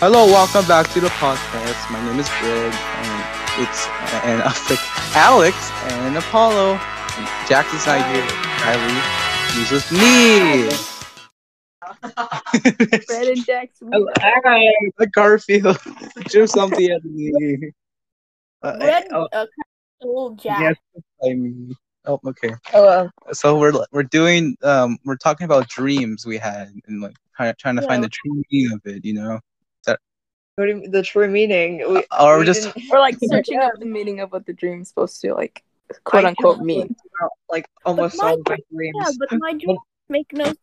Hello, welcome back to the podcast. My name is Greg, and it's and uh, Alex and Apollo. And Jackson's not here. Kylie, he's with me. Fred and Jackson. the Garfield, do something at me. Uh, Red, oh, uh, little Jack. yes, I mean, oh, okay. Hello. So we're we're doing um we're talking about dreams we had and like trying trying to find the true meaning of it, you know. What do you mean, the true meaning? We, Or we just we're like searching up the meaning of what the dream's supposed to like quote unquote mean. like almost my all my dreams, Yeah, but my dreams make no sense.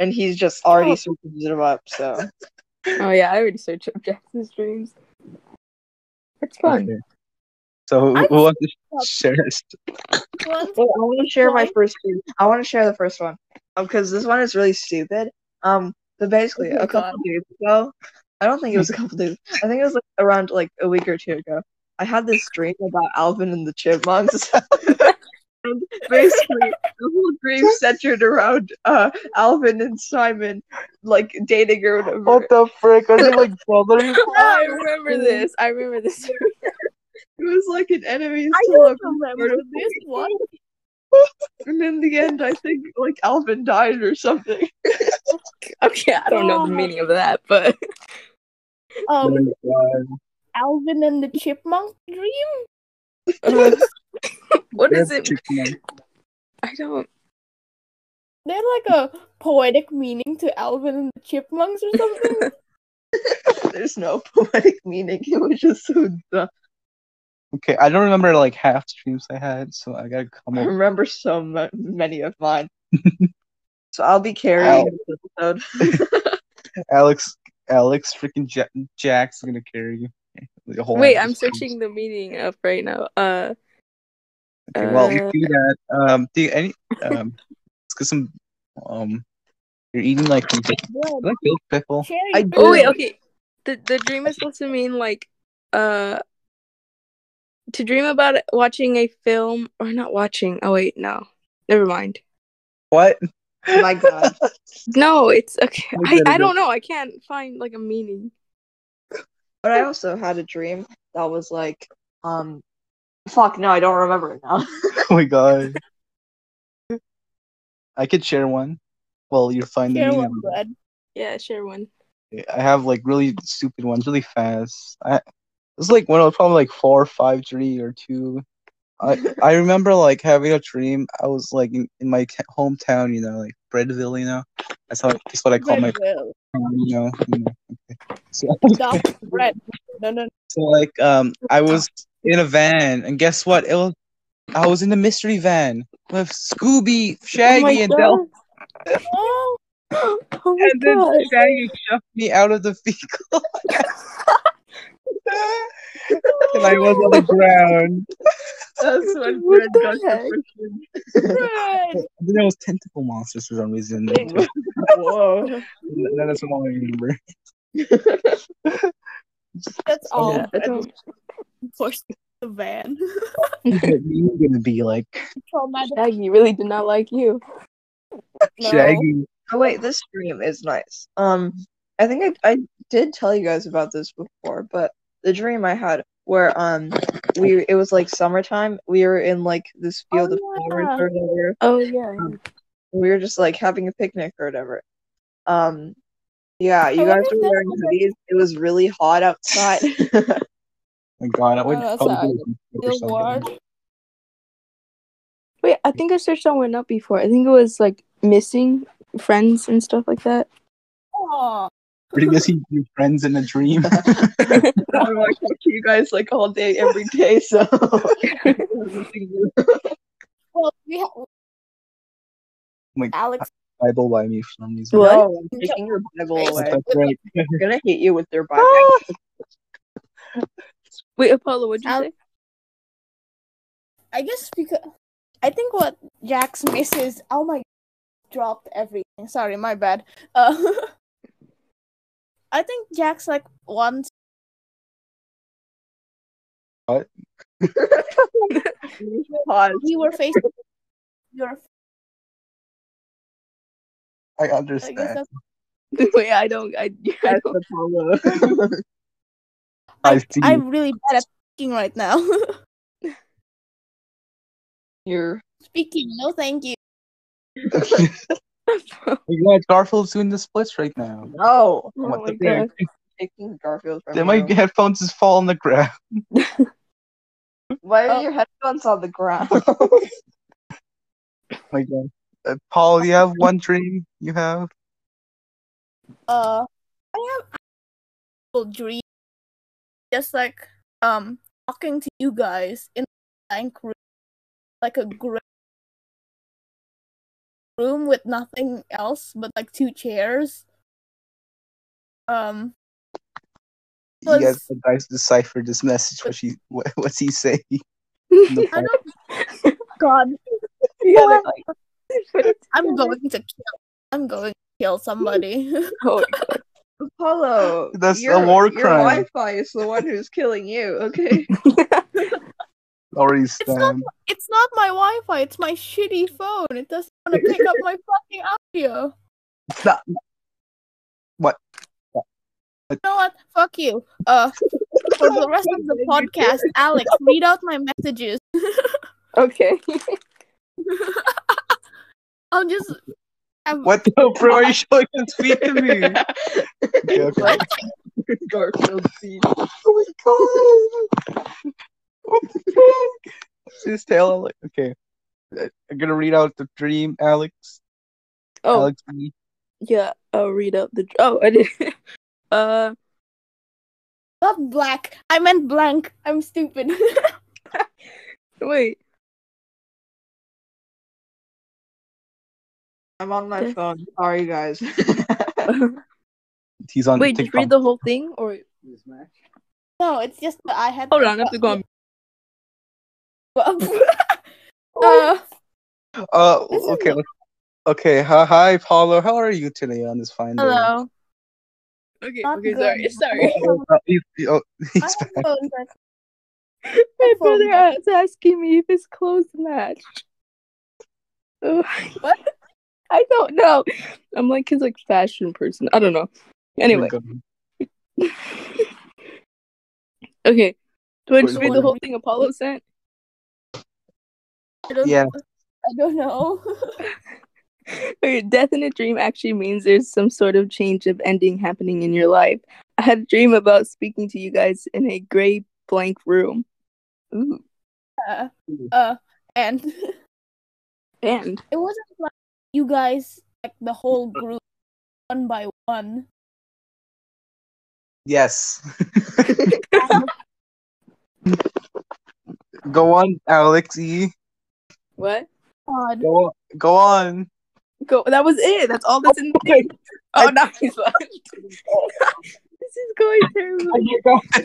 and he's just already Oh. searching them up. So Oh yeah, I already searched up Jackson's dreams. It's fun. Okay. So who, I who wants to share this? One, I want to share my first dream. I want to share the first one because this one is really stupid. Um, so basically, Oh a couple God. days ago, I don't think it was a couple days. I think it was like around like a week or two ago. I had this dream about Alvin and the Chipmunks. and basically, the whole dream centered around uh Alvin and Simon like dating or whatever. What the frick? Are they like brothers? I remember this. I remember this. It was like an enemies I don't remember this one. And in the end, I think like Alvin died or something. Okay, I don't know the meaning of that, but um, Alvin and the Chipmunk dream. Uh, what is it? I don't. There's like a poetic meaning to Alvin and the Chipmunks or something. There's no poetic meaning. It was just so dumb. Okay, I don't remember like half the dreams I had, so I gotta come I up. remember so mu- many of mine. so I'll be carrying this episode. Alex, Alex, freaking ja- Jack's gonna carry you. The whole Wait, I'm searching the meaning up right now. Uh, Okay, well, you uh, do that. Um, do you, any um, let's get some. Um, you're eating like some like Bill pickle. Cherry I Berry. Oh wait, okay. The the dream is supposed to mean like uh to dream about watching a film or not watching. Oh wait, no. Never mind. What? My God. No, it's okay. I I, get it. I don't know. I can't find like a meaning. But I also had a dream that was like, um, fuck, no, I don't remember it now. Oh my god. I could share one. Well, you're finding. Share one, now. Fred. Yeah, share one. I have like really stupid ones, really fast. I it's like one of probably like four or five three or two. I I remember like having a dream. I was like in, in my hometown, you know, like Breadville, you know. That's how that's what I call my Breadville. you know. You know. Okay. So, bread. No, no, so like um I was in a van and guess what? It was I was in the mystery van with Scooby, Shaggy, and Del. no. oh my And then god. Shaggy shoved me out of the vehicle. and I was on the ground. That's when What Fred the got heck? depression. Fred. And then there was tentacle monsters for some reason. Whoa. That's all I remember. That's all. Yeah, I don't- Push the van. You're gonna be like Traumatic. Shaggy really did not like you. No. Shaggy. Oh wait, this dream is nice. Um, I think I I did tell you guys about this before, but the dream I had where um we it was like summertime. We were in like this field Oh, of flowers yeah. or whatever. Oh yeah. We were just like having a picnic or whatever. Um, yeah, you I guys were wearing that's hoodies. It was really hot outside. My God, I would Oh, probably sad. do it or Still something. warm. Wait, I think I searched that one up before. I think it was like missing friends and stuff like that. Aw. Pretty missing your friends in a dream. I don't know, I talk to you guys like all day, every day. So Well, we have like Alex. Bible by me for some reason. What? no, I'm taking your Bible away. That's right. I'm gonna hit you with their Bible. Wait, Apollo, what'd you Al- say? I guess because I think what Jax misses. Oh my! Dropped everything. Sorry, my bad. Uh, I think Jack's like wants. Pause. We were facing. Your. I I understand. that's. Wait, I don't. I, I don't. I I. I'm really bad at speaking right now. You're speaking, no thank you. yeah, Garfield's doing the splits right now. no Oh What my the heck? god. taking Garfield from Then my you. headphones just fall on the ground. Why are Oh. your headphones on the ground? my god. Uh, Paul, you have one dream you have? Uh, I have actual dream, just like um talking to you guys in a blank room, like a gray room with nothing else but like two chairs. Um, You guys, Was- the guys decipher this message. What she, what, what's he saying? I don't. God, You gotta, like, I'm going to kill. I'm going to kill somebody. oh god. Apollo, That's a your, war your. Wi-Fi is the one who's killing you. Okay. Already It's not. It's not my Wi-Fi. It's my shitty phone. It doesn't want to pick up my fucking audio. It's not- What? You know what? Fuck you. Uh, for the rest of the podcast, Alex, read out my messages. Okay. I'll just. have- What the bro? Are you showing his feet to me? Okay, okay. Garfield feet. Oh my god! What the fuck? See his like, okay. I'm gonna read out the dream, Alex. Oh Alex E. yeah. I'll read out the. Oh, I did. Uh. Not black. I meant blank. I'm stupid. Wait. I'm on my phone. Sorry, guys. He's on the Wait. Just you read the whole thing, or no, it's just that I had. hold on. I have to go on. uh, Uh, okay. Okay. Hi, hi, Paulo. How are you today on this fine day? hello. Okay. Not okay. good. Sorry. Sorry. Oh, he- he- oh, he's My back. My brother is asking me if his clothes match. Oh, What? I don't know. I'm like his like fashion person. I don't know. Anyway. Okay. Do I just read the whole thing Apollo sent? I don't, Yeah. I don't know. Death in a dream actually means there's some sort of change of ending happening in your life. I had a dream about speaking to you guys in a gray blank room. Ooh. uh, uh, and And it wasn't like you guys, like the whole group, one by one. Yes. Go on, Alex E. what? God. Go on. Go on. Go that was it. That's all that's in the thing. Oh no, he's left. this is going terribly. Oh my god.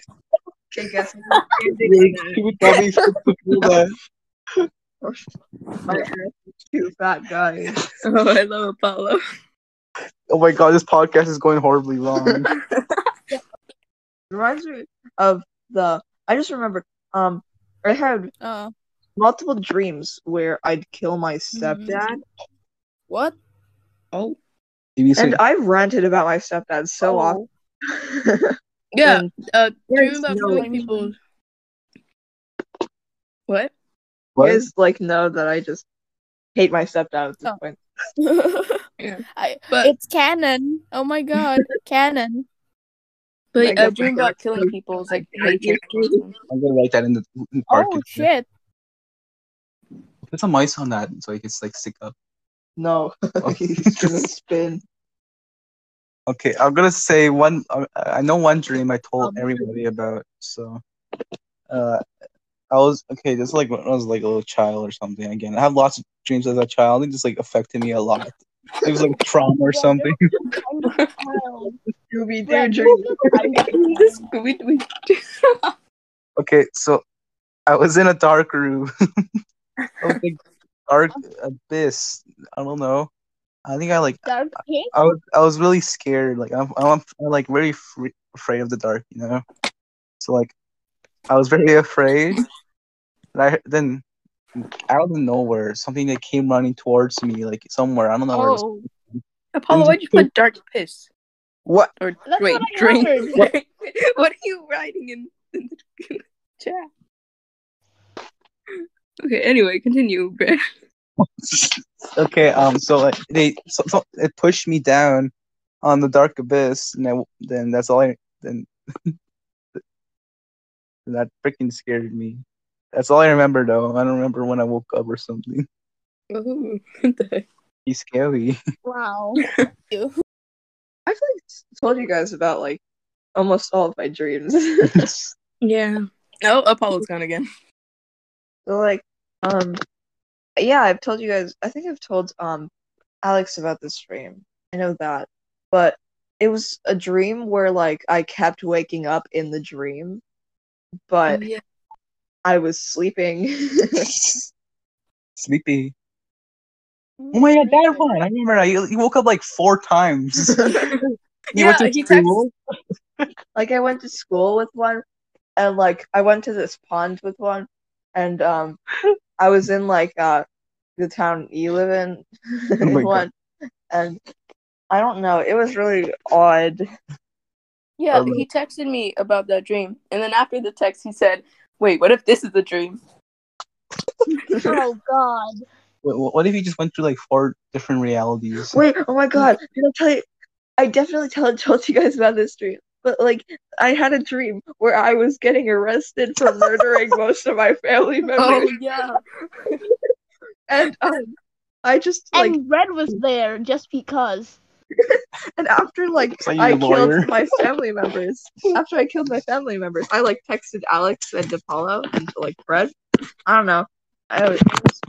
Okay, guess. You tell me to do that. My ass is too fat, guys. Oh, I love Apollo. Oh my god, this podcast is going horribly wrong. Reminds me of the. I just remembered. Um, I had Uh, multiple dreams where I'd kill my stepdad, what? Oh. Say- and I've ranted about my stepdad so Oh. often. Yeah. And Uh dream about no- killing people. What? you what? guys like know that I just hate my stepdad at this Oh. point. Yeah. I, But it's canon. Oh my god, canon. but Like uh, a dream about killing people is like Like. I'm gonna write that in the in part. Oh shit. Put some mice on that so it gets like stick up. No, Oh. he's gonna spin. Okay, I'm gonna say one. uh, I know one dream I told Um. everybody about. So, uh, I was okay. This is like when I was like a little child or something. Again, I have lots of dreams as a child. It just like affected me a lot. It was like trauma or something. I'm a child. Scooby Doo dream. this we, we Okay, so I was in a dark room. I was dark abyss. I don't know. I think I like Dark pink? I was I was really scared. Like I'm I'm, I'm like very fr- afraid of the dark, you know. So like I was very afraid. And I then out of nowhere something that came running towards me like somewhere. I don't know where. It was. Oh, Apollo, why'd you put dark piss? What? Or That's wait, what drink. heard. what are you writing in, in the chat? Okay, anyway, continue, Brad. okay, um, so like they, so, so it pushed me down on the dark abyss, and then, then that's all I then. that freaking scared me. That's all I remember, though. I don't remember when I woke up or something. Oh, what the heck? He's scary. Wow. I feel like told you guys about like almost all of my dreams. Yeah. Oh, Apollo's gone again. so like, um, yeah, I've told you guys. I think I've told um Alex about this dream. I know that, but it was a dream where like I kept waking up in the dream, but Oh, yeah. I was sleeping. Sleepy. Oh my god, that one! I remember that. You, you woke up like four times. You Yeah, went to he texted- school? like I went to school with one and like I went to this pond with one and um I was in like uh the town you live in Oh my with one and I don't know, it was really odd. Yeah, Um, he texted me about that dream. And then after the text, he said, Wait, what if this is a dream? oh God. What, what if you just went through like four different realities? Wait, oh my god, did I tell you I definitely tell, told you guys about this dream. But like I had a dream where I was getting arrested for murdering most of my family members Oh, yeah. and um I just like and Red was there just because. And after like So you I a lawyer? killed my family members, after I killed my family members, I like texted Alex and Apollo and like Fred. I don't know. I was, it was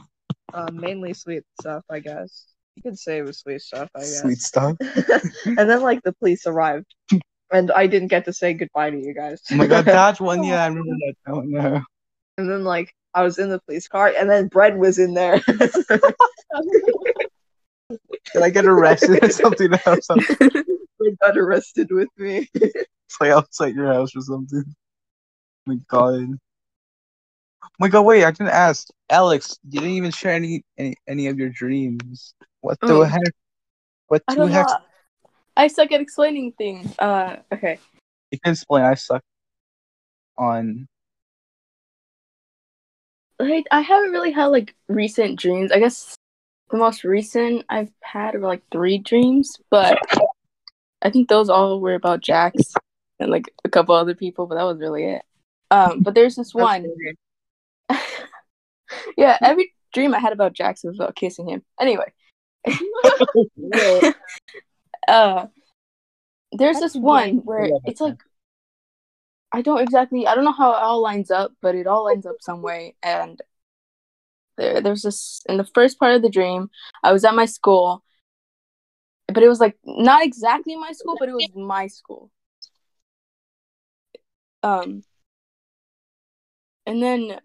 uh, mainly sweet stuff, I guess. You could say it was sweet stuff, I guess. Sweet stuff. and then like the police arrived, and I didn't get to say goodbye to you guys. Oh my god, that one. Yeah, I remember that. Oh no. and then like I was in the police car, and then Brett was in there. Did I get arrested or something else? Brett got arrested with me. It's like outside your house or something. Oh my god. Oh my god, wait, I didn't ask. Alex, you didn't even share any any, any of your dreams. What oh, the Oh. heck? What I the don't heck? I suck at explaining things. Uh, okay. You can explain. I suck on. Like, I haven't really had like recent dreams. I guess the most recent I've had were like three dreams, but I think those all were about Jax and like a couple other people, but that was really it. Um, but there's this one. yeah, every dream I had about Jax was about kissing him. Anyway, uh, there's this one where it's like I don't exactly I don't know how it all lines up, but it all lines up some way. And there, there's this in the first part of the dream, I was at my school, but it was like not exactly my school, but it was my school. Um, and then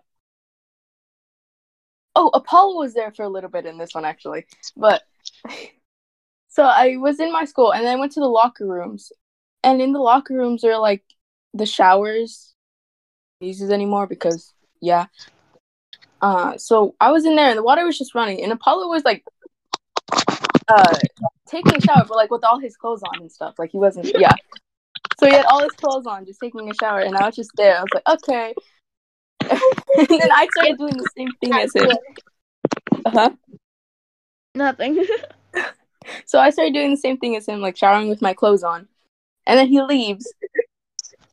oh, Apollo was there for a little bit in this one actually, but so I was in my school and then I went to the locker rooms, and in the locker rooms are like the showers uses anymore because yeah. Uh, so I was in there and the water was just running, and Apollo was like, uh, taking a shower, but like with all his clothes on and stuff. Like he wasn't, yeah. So he had all his clothes on, just taking a shower, and I was just there. I was like, okay. and then I started doing the same thing as him. Uh-huh. Nothing. So I started doing the same thing as him, like showering with my clothes on. And then he leaves.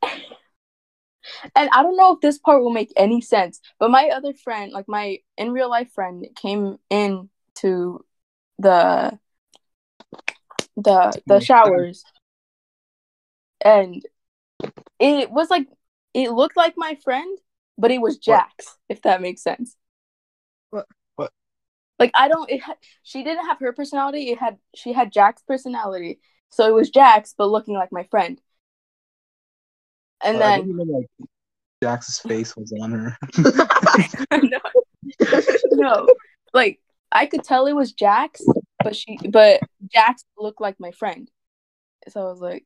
and I don't know if this part will make any sense, but my other friend, like my in real life friend, came in to the the the mm-hmm. showers. And it was like it looked like my friend, but it was Jax, if that makes sense. Like I don't. Had, she didn't have her personality. It had she had Jack's personality, so it was Jax, but looking like my friend. And then didn't even, like Jax's face was on her. no, no, like I could tell it was Jax, but she, but Jax looked like my friend. So I was like,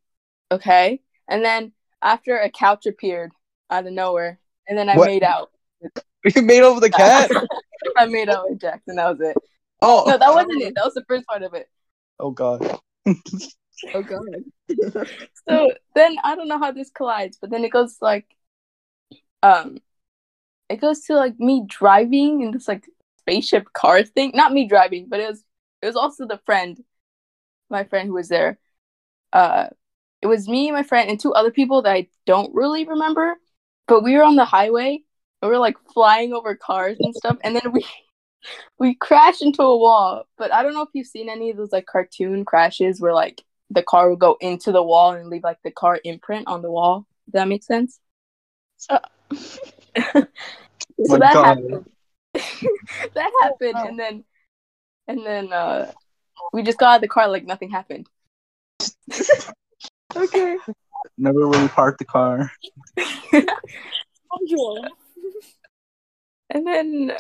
okay. And then after a couch appeared out of nowhere, and then I What? made out. you made over the cat? I made out with and that was it. Oh, No, that wasn't it. That was the first part of it. Oh god. Oh god. So then I don't know how this collides, but then it goes like, um, it goes to like me driving in this like spaceship car thing. Not me driving, but it was it was also the friend, my friend who was there. Uh, it was me, my friend, and two other people that I don't really remember. But we were on the highway we were like flying over cars and stuff, and then we we crashed into a wall. But I don't know if you've seen any of those like cartoon crashes where like the car would go into the wall and leave like the car imprint on the wall. Does that make sense? Uh, so that happened. that happened, and then and then uh we just got out of the car like nothing happened. Okay. Never really parked the car. Bonjour. And then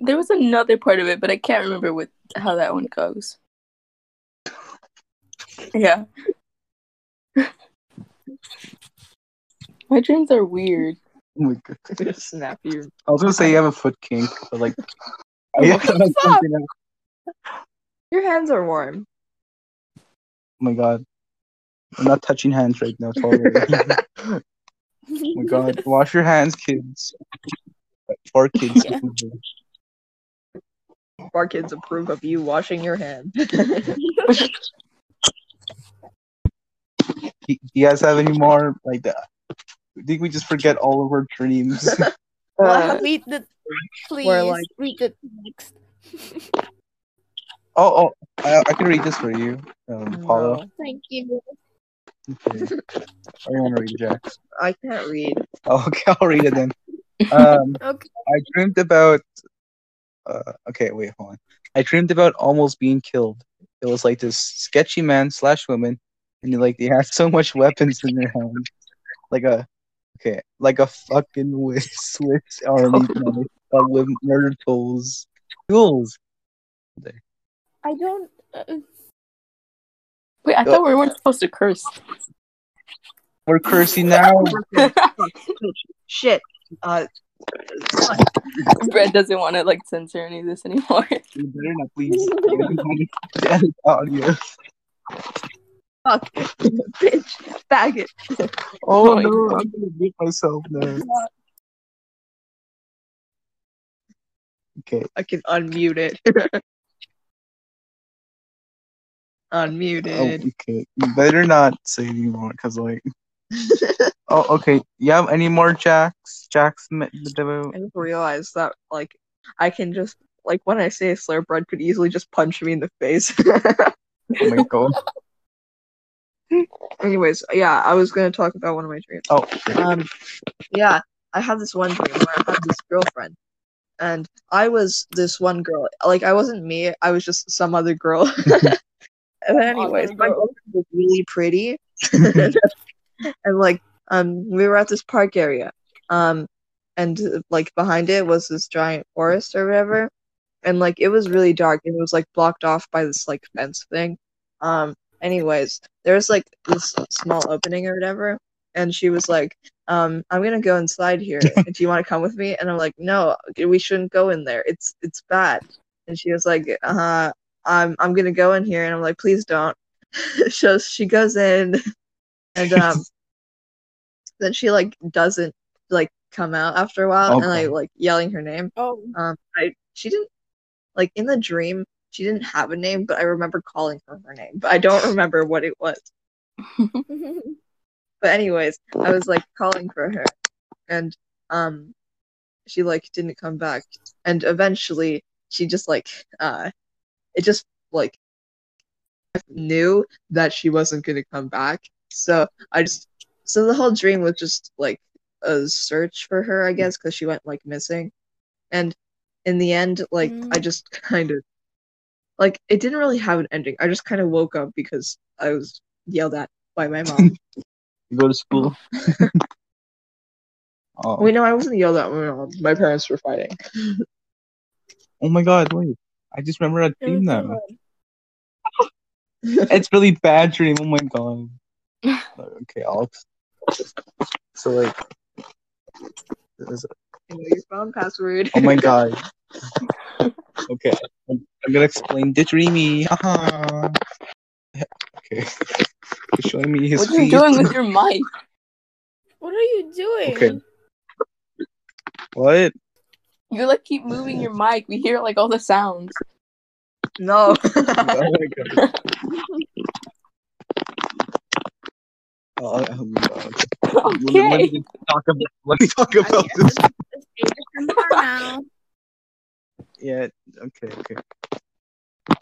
there was another part of it, but I can't remember what how that one goes. Yeah. My dreams are weird. Oh my god. I'm gonna snap you. I was gonna say you have a foot kink, but like, yeah, what that's the fuck? something else. Your hands are warm. Oh my god. I'm not touching hands right now. Totally. Oh my god. Wash your hands, kids. For kids. Yeah. Our kids approve of you washing your hands. Do you guys have any more like that? I think we just forget all of our dreams. Uh, read the please like- read the next. oh, oh, I, I can read this for you, um, Paula. no, Thank you. Okay. Or you want to read it, Jax? I can't read. Oh, okay, I'll read it then. Um, Okay. I dreamed about. Uh, okay, wait, hold on. I dreamed about almost being killed. It was like this sketchy man slash woman, and like they had so much weapons in their hands, like a, okay, like a fucking Swiss Swiss army knife, but with murder tools, tools. I don't. Uh, Wait, I thought we weren't supposed to curse. We're cursing now. Shit. Uh, Brett doesn't want to like censor any of this anymore. You better not, please. Edit audio. fuck. Bitch. Faggot. Oh Oh no, God. I'm gonna beat myself now. Okay. I can unmute it. Unmuted. Oh, okay. You better not say anymore, cause like. Oh, okay. You have any more Jacks? Jacks? I just realized that like I can just like when I say a slur, Brad could easily just punch me in the face. Oh my god. Anyways, yeah, I was gonna talk about one of my dreams. Oh, Um, yeah, I had this one dream where I had this girlfriend, and I was this one girl. Like I wasn't me. I was just some other girl. and anyways, my girl. girlfriend was really pretty, and like um, we were at this park area, um, and like behind it was this giant forest or whatever, and like it was really dark and it was like blocked off by this like fence thing. Um, anyways, there was like this small opening or whatever, and she was like, um, I'm gonna go inside here. Do you want to come with me? And I'm like, no, we shouldn't go in there. It's it's bad. And she was like, uh, I'm I'm gonna go in here. And I'm like, please don't. so she goes in, and um, then she like doesn't like come out after a while, and I Okay. like yelling her name. oh. Um, I she didn't like in the dream. She didn't have a name, but I remember calling her her name. But I don't remember what it was. But anyways, I was like calling for her, and um, she like didn't come back, and eventually she just like uh, it just like knew that she wasn't gonna come back. So I just so the whole dream was just like a search for her, I guess, because she went like missing, and in the end, like I Mm. just kind of like it didn't really have an ending. I just kind of woke up because I was yelled at by my mom. you go to school. oh. Wait, no, I wasn't yelled at. by My mom. My parents were fighting. oh my god, wait. I just remember a dream though. It's really bad dream. Oh my god. Okay, I'll. So like. there's a- I know your phone password. Oh my god. Okay, I'm, I'm gonna explain the dreamy. Haha. Okay. showing me his What are you feet. doing with your mic? What are you doing? Okay. What? You like keep moving your mic. We hear like all the sounds. No. Oh my god. Oh, oh my god. Let Okay. me talk about. Let me talk about this. it's, it's Jason for now. Yeah. Okay. Okay.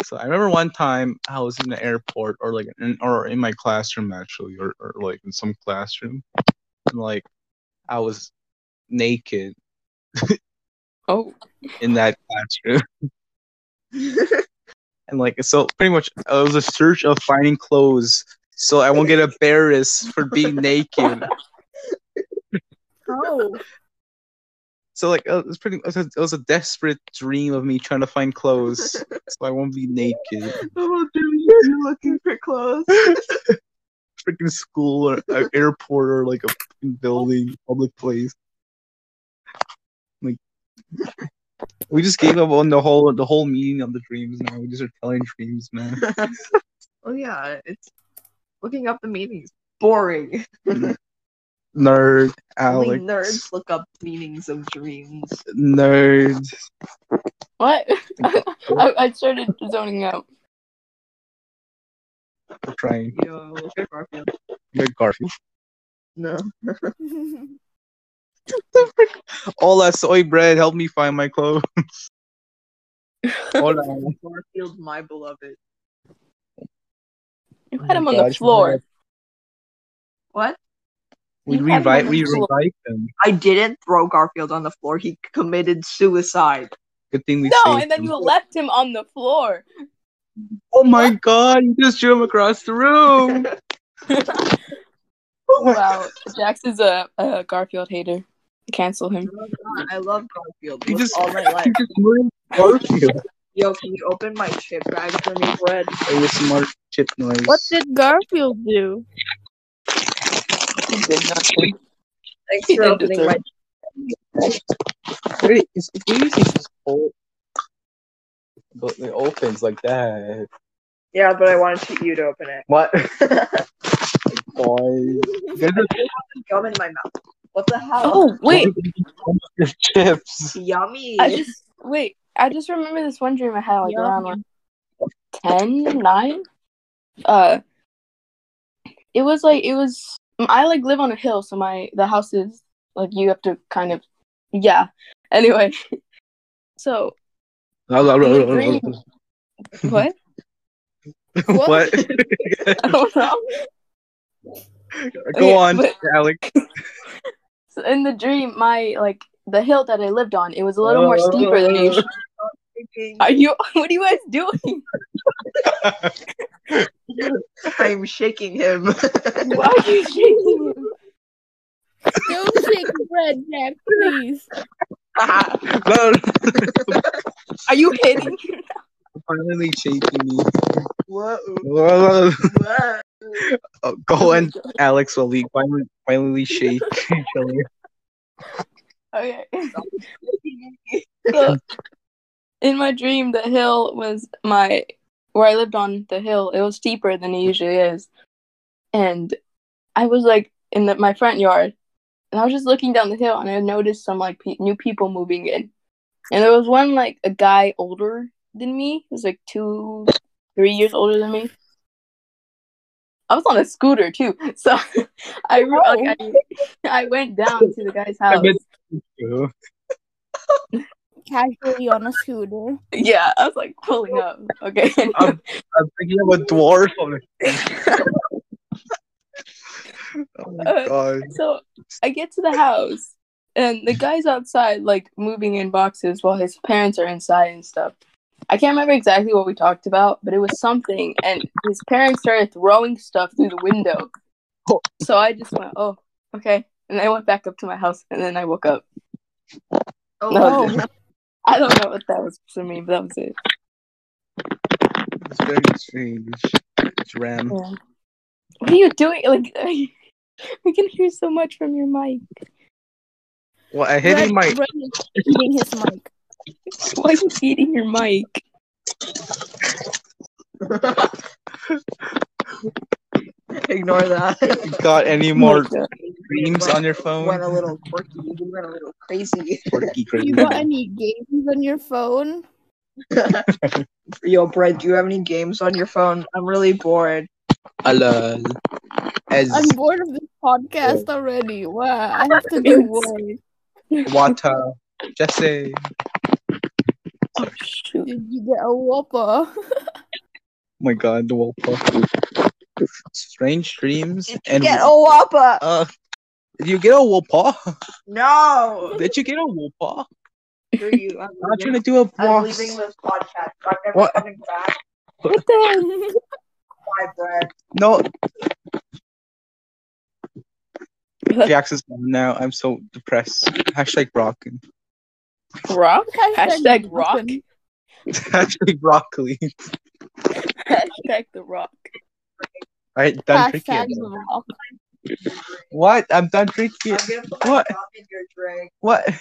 So I remember one time I was in the airport, or like, in, or in my classroom actually, or, or like in some classroom, and like I was naked Oh, in that classroom, and like so pretty much it was a search of finding clothes, so I won't get embarrassed for being naked. Oh, So like it was pretty, it was, a, it was a desperate dream of me trying to find clothes, so I won't be naked. oh, dude, you're looking for clothes. freaking school or uh, airport or like a building, public place. Like we just gave up on the whole the whole meaning of the dreams now. We just are telling dreams, man. Oh yeah, it's looking up the meanings. Boring. Nerd, Only Alex. nerds look up meanings of dreams. Nerd. what? I, I started zoning out. We're trying. Yo, look at Garfield. Good Garfield. No. All that soy bread help me find my clothes. Hola. Garfield, my beloved. You oh had him on Gosh, the floor. What? We You revive we the floor. revive them. I didn't throw Garfield on the floor. He committed suicide. Good thing we No, saved and then him. you left him on the floor. Oh my god, you just threw him across the room. oh Wow, Jax is a, a Garfield hater. Cancel him. I love Garfield. You just- all my life. You just Garfield. Yo, can you open my chip bag for me, Fred? It was smart chip noise. what did Garfield do? He did nothing. Thanks He for opening deserve my. Wait, it's it's easy to just hold. But it opens like that. Yeah, but I wanted you to open it. What? Boy. You guys are Gum in my mouth. What the hell? Oh wait, chips. Yummy. I just wait. I just remember this one dream I had like Yum. around like 10, 9. Uh, it was like it was. I like live on a hill, so my the house is like you have to kind of yeah. Anyway, so what? what? I don't know. Go Okay, on, but- Alex. So in the dream, my like the hill that I lived on, it was a little more oh. steeper than usual. Are you? What are you guys doing? I'm shaking him. Why are you shaking him? Don't shake the bread, Jack, please. No, ah. Are you hitting? Finally shaking me. Whoa. Whoa. Whoa. Oh, go and Alex will leak. Finally, finally shake each other. Okay. So, in my dream, the hill was my where I lived on the hill. It was steeper than it usually is, and I was like in the, my front yard, and I was just looking down the hill, and I noticed some like pe- new people moving in, and there was one like a guy older than me. He was like two, three years older than me. I was on a scooter too, so I like, I, I went down to the guy's house. bet- Casually on a scooter. Yeah, I was like pulling up. Okay. I'm, I'm thinking of a dwarf. oh my Uh, god. so I get to the house, and the guy's outside, like moving in boxes while his parents are inside and stuff. I can't remember exactly what we talked about, but it was something, and his parents started throwing stuff through the window. Oh. So I just went, "Oh, okay," and I went back up to my house, and then I woke up. Oh, No. I don't know what that was for me, but that was it. It's very strange. It's ram. Yeah. What are you doing? Like, we can hear so much from your mic. Well, I hit Brett, in my. Brett is eating his mic. Why are you eating your mic? Ignore that. Got any more my God. dreams on your phone? Went a little quirky. You went a little crazy. Quirky, crazy. You got any games on your phone? Yo, Brett, do you have any games on your phone? I'm really bored. Alal. As I'm bored of this podcast already. Wow, I have to do work. Wata. Jesse. Oh shoot. Did you get a whopper? Oh my god, the Wolpa. Strange dreams. Did you and get a whopper? uh, did you get a Wolpa? No. Did you get a Wolpa? Screw you. I'm I'm not trying to do a I'm boss. leaving this podcast. I'm never What? coming back. What the Bye, Brett. No, hell? Jax is gone now. I'm so depressed. Hashtag rockin'. Rock? Hashtag rock. nothing. Hashtag broccoli. Hashtag the rock. Alright, done drinking. Hashtag the rock. What? I'm done drinking. I'm What? my gum in your drink. What?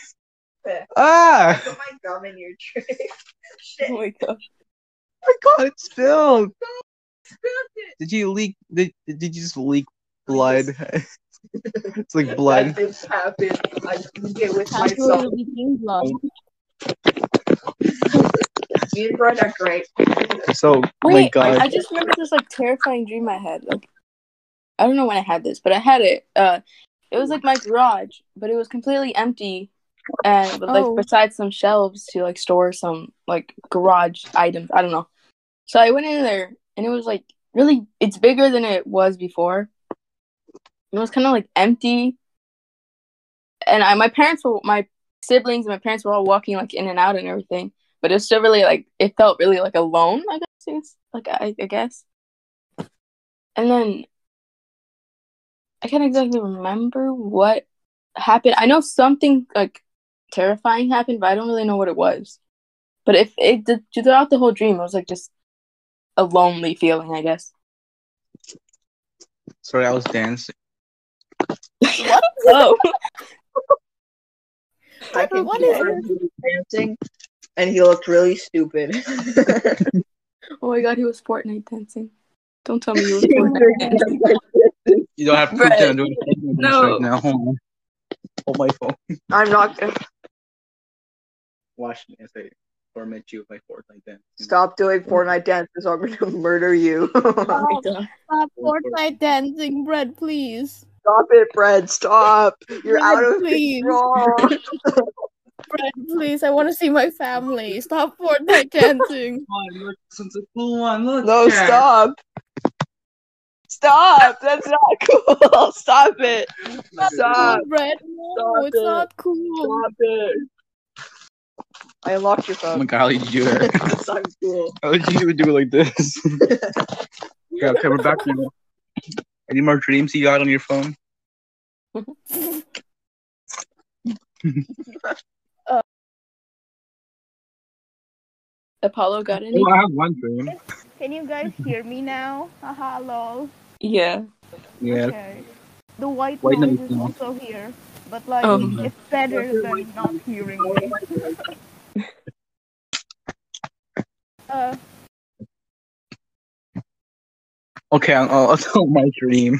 Ah! Put my gum in your drink. Shit. Oh my god. my god, it spilled. Spilled it. Did you leak? Did, did you just leak blood? it's like blood. That didn't. I did it with Hashtag myself. will be king blood. Me and Brett are great. So, oh my Wait, god. I, I just remember this like terrifying dream I had. Like, I don't know when I had this, but I had it. Uh, it was like my garage, but it was completely empty, and but, like Oh. besides some shelves to like store some like garage items. I don't know. So I went in there, and it was like really. It's bigger than it was before. It was kind of like empty, and I my parents were my siblings and my parents were all walking like in and out and everything but it was still really like it felt really like alone i guess like i, I guess. And then i can't exactly remember what happened. I know something like terrifying happened but i don't really know what it was. But if it did, throughout the whole dream it was like just a lonely feeling i guess. Sorry, I was dancing. oh I can What see is dancing, and he looked really stupid. oh my god he was fortnite dancing don't tell me you were fortnite dancing You don't have to Brett, that I'm doing no. right now. Hold on. Oh, Hold my phone. I'm not gonna Watch me as I torment you with my Fortnite dance. stop doing Fortnite dances. or I'm gonna murder you. oh my god Stop Fortnite dancing, bread, please. Stop it, Fred. Stop. You're Fred, out of please. control. Bread, please. I want to see my family. Stop Fortnite dancing. Come on, look, this one's a cool one. Look. No, stop. Stop. That's not cool. Stop it. Stop. Cool, bread. No, Stop it's it. not cool. Stop it. I unlocked your Oh my phone. god, how did you do that? That's not cool. How did you even do it like this? yeah, okay, we're back now. Any more dreams you got on your phone? apollo got any Oh, I have one dream. Can you guys hear me now? Haha, lol. yeah Yeah. Okay. The white White noise noise, is also here, but like Oh. it's better than not hearing me. uh, Okay, I'll, I'll tell my dream.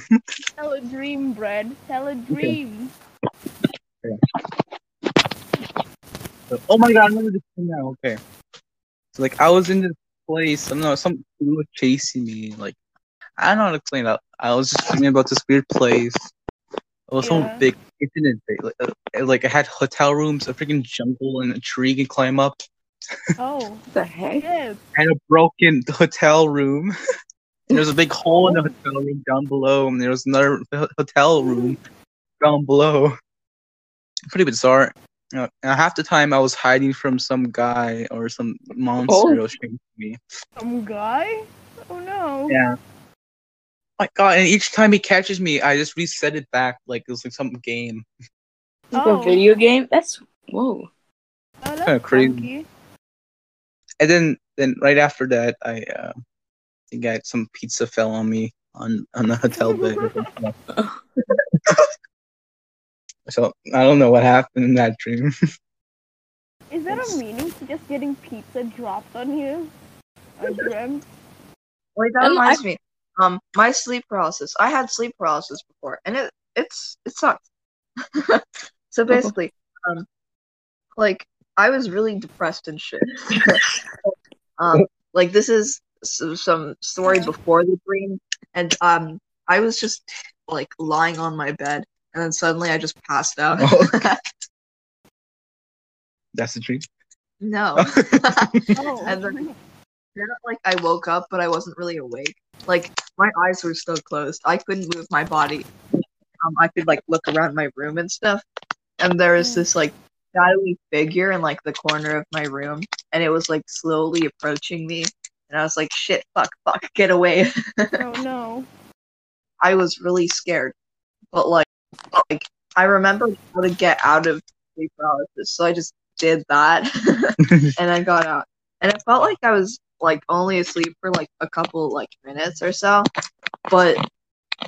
tell a dream, Brad. Tell a dream. Oh my god, I remember this thing now. Okay. So like I was in this place, I don't know, some people were chasing me. Like I don't know how to explain that. I was just thinking about this weird place. It was Yeah. some big internet thing. Like, uh, it- like it had hotel rooms, a freaking jungle and a tree you can climb up, Oh, the heck yes. and a broken hotel room. and there was a big hole in the hotel room down below, and there was another ho- hotel room down below. Pretty bizarre. Uh, and half the time I was hiding from some guy or some monster Oh. that was chasing me. Some guy? Oh no. Yeah. my god! And each time he catches me, I just reset it back like it was like some game. like Oh. a video game that's whoa Oh, that's Kinda crazy. funky. And then, then right after that, I uh, think I some pizza fell on me on on the hotel bed. so I don't know what happened in that dream. Is there a meaning to just getting pizza dropped on you? I dreamt. Wait, that Um, reminds me. Um, my sleep paralysis. I had sleep paralysis before, and it it's it sucked. so basically, um, like I was really depressed and shit. um, like this is s- some story before the dream, and um, I was just like lying on my bed, and then suddenly I just passed out. Oh. That's the dream. no. Oh. And then- Then, like I woke up, but I wasn't really awake. Like my eyes were still closed. I couldn't move my body. Um, I could like look around my room and stuff. And there was this like shadowy figure in like the corner of my room, and it was like slowly approaching me. And I was like, "Shit, fuck, fuck, get away!" oh no. I was really scared, but like, like I remembered how to get out of sleep paralysis, so I just did that, and I got out. And it felt like I was like only asleep for like a couple like minutes or so, but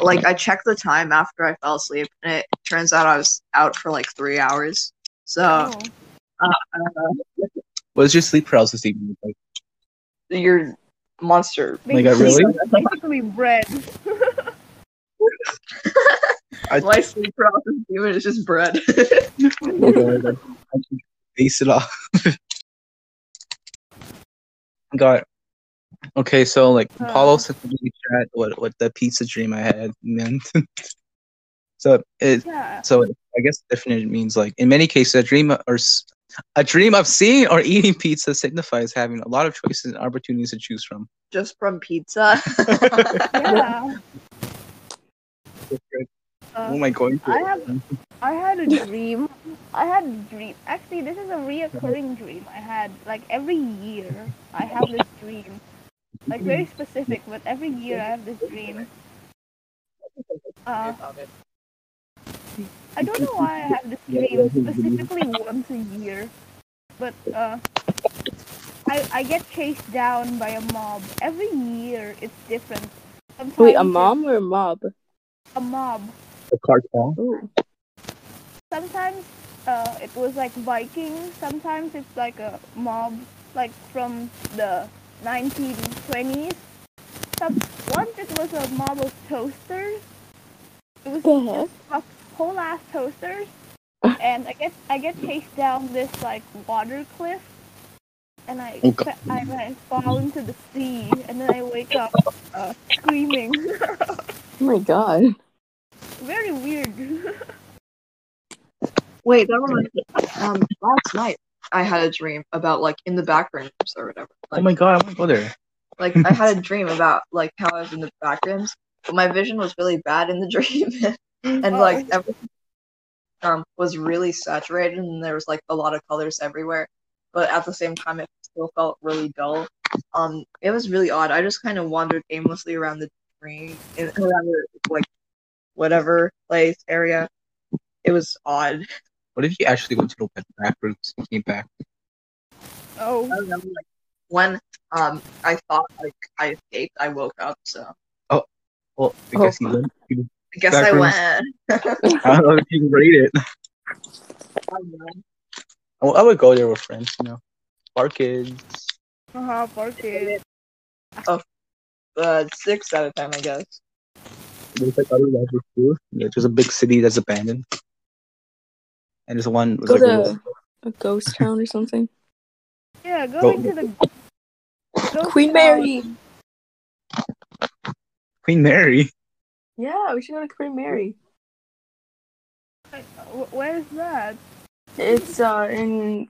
like I checked the time after I fell asleep, and it turns out I was out for like three hours. So Oh. I don't. What does your sleep paralysis even like? Your monster. Like, I really? Basically bread. I My sleep paralysis demon is just bread. I can base it off. Got okay. So like Uh. Paulo sent me in the chat what what the pizza dream I had meant. so it Yeah. so I guess definition means like in many cases a dream or s- a dream of seeing or eating pizza signifies having a lot of choices and opportunities to choose from. just from pizza. Yeah. Oh Uh, my god! I have I had a dream. I had a dream. Actually, this is a reoccurring dream I had. Like every year, I have this dream. Like very specific, but every year I have this dream. Uh, I don't know why I have this game specifically once a year, but uh, I I get chased down by a mob every year. It's different. Sometimes Wait, a it's mom or a mob? A mob. A cartel. Ooh. sometimes uh, it was like Vikings. Sometimes it's like a mob, like from the 1920s. Some, once it was a mob of toasters. It was The heck? A whole ass toasters, and I get I get chased down this like water cliff, and I Oh, I, I fall into the sea, and then I wake up uh, screaming. Oh my god. Very weird. Wait, that reminds me. Um, last night I had a dream about like in the back rooms or whatever. Oh my god! I want to go there. like I had a dream about like how I was in the back rooms, but my vision was really bad in the dream, and like Oh. everything um was really saturated, and there was like a lot of colors everywhere. But at the same time, it still felt really dull. Um, it was really odd. I just kind of wandered aimlessly around the dream, in, around the like whatever place area. It was odd. What if you actually went to the back rooms and came back? Oh. I remember like when um I thought like I escaped, I woke up. So oh Well, I guess you went. You, I guess Back I rooms. went. I don't know if you can rate it. I don't know. I would- go there with friends, you know, our kids. Uh-huh, poor kid. Uh, six out of ten, I guess. There's like other levels too. Yeah, there's a big city that's abandoned, and there's one was Go like a little- to a ghost town or something. Yeah, going to the ghost Queen town. Mary. Queen Mary. Yeah, we should go to Queen Mary. Where's that? It's uh in.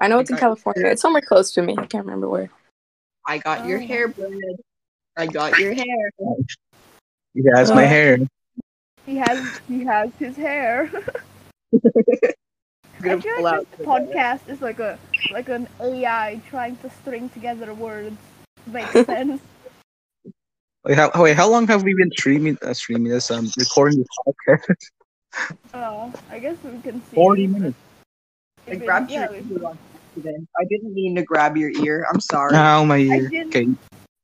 I know it's in California. It's somewhere close to me. I can't remember where. I got your Oh. hair braided. I got your hair. He has my Uh, hair. He has he has his hair. I'm I gonna feel like out. this podcast is like a like an AI trying to string together words. Makes sense. Wait, how, wait, how long have we been streaming? Uh, streaming this, um, recording this podcast? Uh, I guess we can see. Forty minutes. I If it- grabbed yeah, your ear on. I didn't mean to grab your ear. I'm sorry. Now my ear. Okay,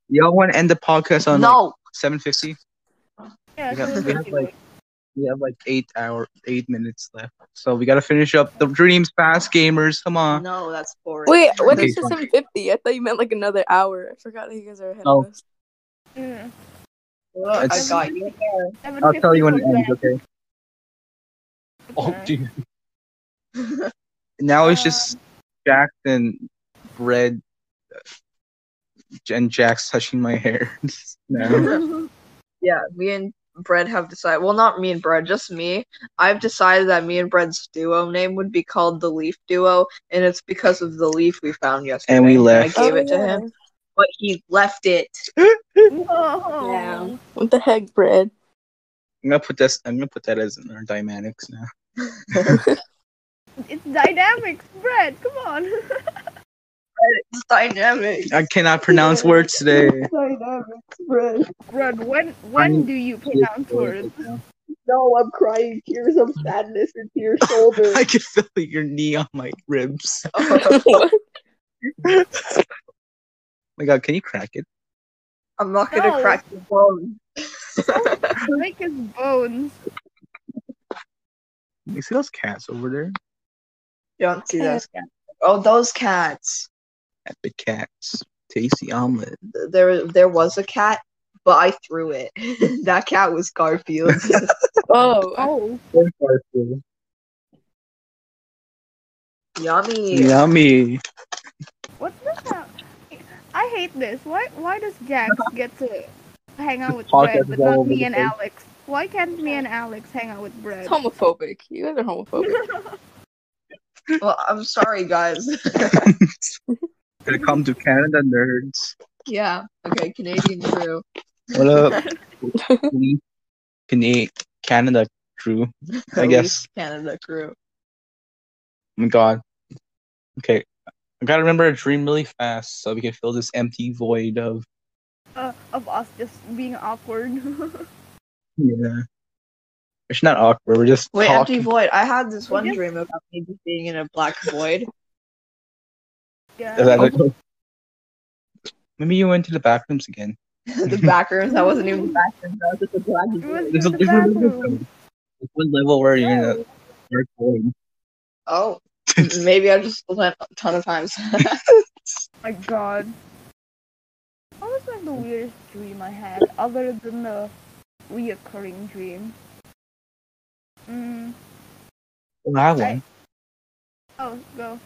y'all want to end the podcast on like no. seven fifty? Yeah, We got- we have, like- We have like eight hour, eight minutes left, so we gotta finish up the dreams, fast gamers. Come on. No, that's boring. Wait, what Okay, is fine. seven fifty? I thought you meant like another hour. I forgot that you guys are ahead Oh. of us. Mm. Look, I got you. I'll tell you when it ends, okay? Oh, dude. Now it's Uh, just Jack and Bread and Jack's touching my hair. now. yeah, me and Bread have decided. Well, not me and Bread, just me. I've decided that me and Bread's duo name would be called the Leaf Duo, and it's because of the leaf we found yesterday. And we left. I gave Oh, it to yeah. him, but he left it. No. Yeah. What the heck, bread? I'm gonna put this. I'm gonna put that as in our dynamics now. It's dynamics, Brett. Come on. It's dynamic. I cannot pronounce words today. Dynamics, Bread. Brett, when when I'm- do you pronounce words? No, I'm crying tears of sadness into your shoulder. I can feel your knee on my ribs. what? Oh my god, can you crack it? I'm not gonna No. crack your bone. Break his bones. You see those cats over there? You don't see those cats. Oh, those cats. Epic cats. Tasty omelet. There, there was a cat, but I threw it. that cat was Garfield. Oh, Oh, Garfield. Yummy. Yummy. what's this? now? I hate this. Why why does Jax get to hang out with podcast Brett, but not me and place. Alex? Why can't me and Alex hang out with Brett? it's homophobic. You guys are homophobic. Well, I'm sorry, guys. Gonna come to Canada, nerds. yeah. Okay, Canadian crew. What up? Canadian Canada crew. I guess. Canada crew. Oh my god. Okay. I gotta remember a dream really fast so we can fill this empty void of uh, of us just being awkward. yeah. It's not awkward, we're just Wait, talking. empty void. I had this one Yes. dream about me just being in a black void. yeah. Is that like- Maybe you went to the bathrooms again. the back rooms. That wasn't even the back rooms. That was just a black It was. There's a, the there's bathroom. there's one level where you're in a dark void. Oh, maybe I just went a ton of times. My God. What was like the weirdest dream I had, other than the reoccurring dream? Mm. Well, I have one. Oh, go.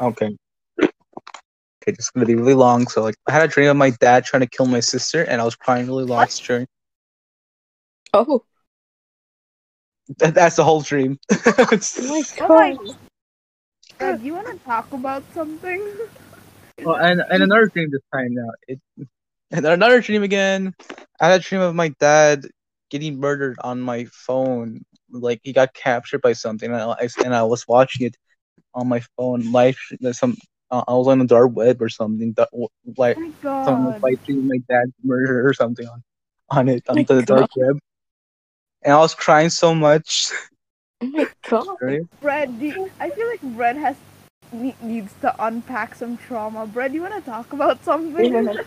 Okay. Okay, this is gonna be really long. So like I had a dream of my dad trying to kill my sister and I was crying really loud during Oh, that, that's the whole dream. Oh my Oh my. god. Uh, do you want to talk about something? Oh, and and another dream this time now. It and another dream again. I had a dream of my dad getting murdered on my phone. Like he got captured by something, and I and I was watching it on my phone. Live some. Uh, I was on the dark web or something. That like Oh my someone fighting my dad's murder or something on on it on my the dark web. And I was crying so much. Oh my god. Right? Brad, do you- I feel like Brad has needs to unpack some trauma. Brad, you want to talk about something?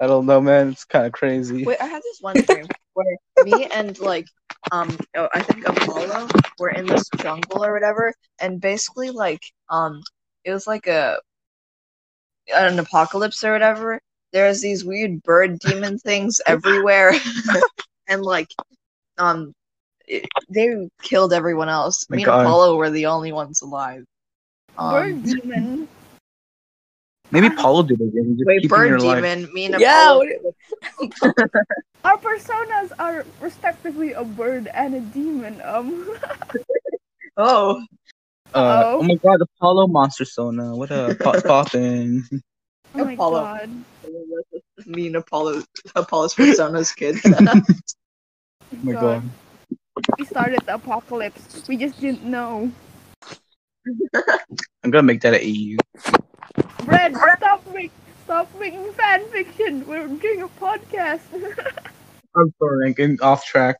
I don't know, man. It's kind of crazy. Wait, I had this one dream where me and like um oh, I think Apollo were in this jungle or whatever, and basically like um it was like a an apocalypse or whatever. There's these weird bird demon things everywhere, and like um it, they killed everyone else. My me God. and Apollo were the only ones alive. Bird Um, demon. Maybe Paulo did it again. Wait, bird your life. demon. Me and Yeah, Apollo. Our personas are respectively a bird and a demon. Um. Oh, Uh, Uh-oh. oh my god, Apollo Monster Sona. What a pop poppin'. Oh my god. me and Apollo. Apollo's persona's kid. Oh my god. We started the apocalypse. We just didn't know. I'm gonna make that a EU. Brad, stop making stop making fan fiction. We're doing a podcast. I'm sorry, I'm getting off track.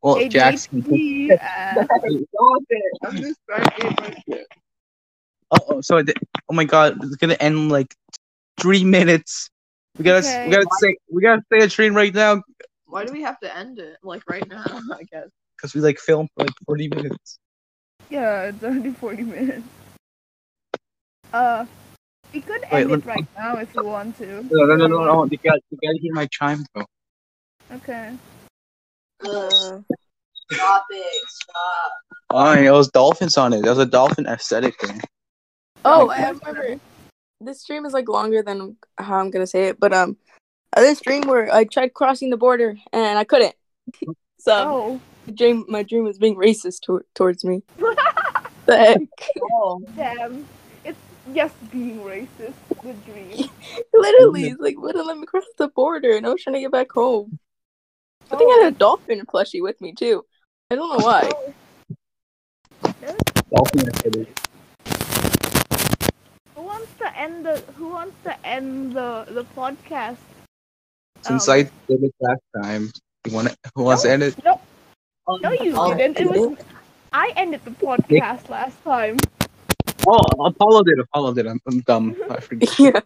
Well, ADHD, Jackson. uh, Stop it! I'm just trying to get my shit. Oh, so it, oh my god, it's gonna end in like three minutes. We gotta, Okay. we gotta say, we gotta say a train right now Why do we have to end it like right now? I guess. because we like filmed for like 40 minutes. yeah, it's only 40 minutes. Uh, We could Wait, end let- it right now if you want to. No, no, no, no, no. You gotta, you gotta hear my chime though. Okay. Uh, Stop it! Stop. Fine, it was dolphins on it. There was a dolphin aesthetic thing. oh, I remember. This stream is like longer than how I'm gonna say it, but um, I had this dream where I tried crossing the border and I couldn't. So Oh, my dream, my dream was being racist tor- towards me. the heck? Oh, damn. It's just being racist. The dream. Literally, it's like wouldn't let me cross the border, and I was trying to get back home. I think I had a dolphin plushie with me too. I don't know why. Oh, Dolphin aesthetic. who wants to end the Who wants to end the the podcast? Since Um, I did it last time, you want who wants to end it? No, you I'll didn't. It was. I ended the podcast last time. Oh, Apollo did. Apollo did. I'm, I'm dumb. I forget. yeah.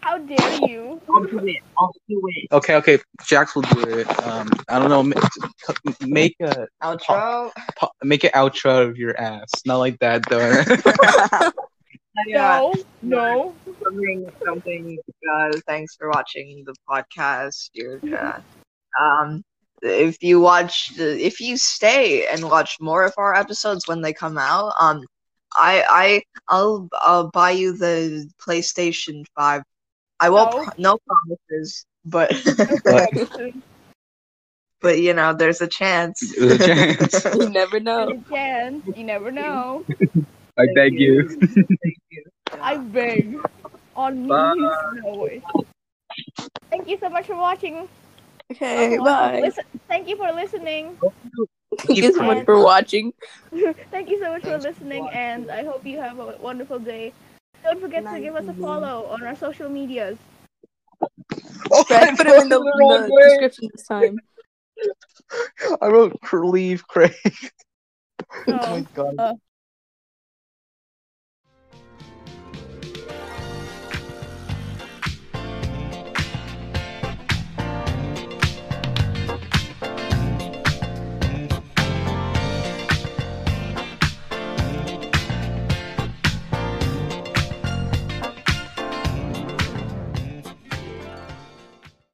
How dare you? I'll do it. I'll do it. Okay, okay. Jax will do it. Um, I don't know. ma- Make a Outro. po- make an outro of your ass. Not like that though. Yeah. No, no. something something uh, thanks for watching the podcast you're uh, um if you watch if you stay and watch more of our episodes when they come out um i i i'll i'll buy you the playstation 5 i won't No. pro- no promises but But- but you know there's a chance There's a chance. you never know. You can. You never know. I beg you. Thank you. I beg. On me, no way. Thank you so much for watching. Okay, Oh, bye. Listen, thank you for listening. Thank you so much for watching. thank you so much for listening, and I hope you have a wonderful day. Don't forget to give us a follow on our social medias. Oh, I put it in the, in the description this time. I wrote leave Craig. oh Oh, my god. uh,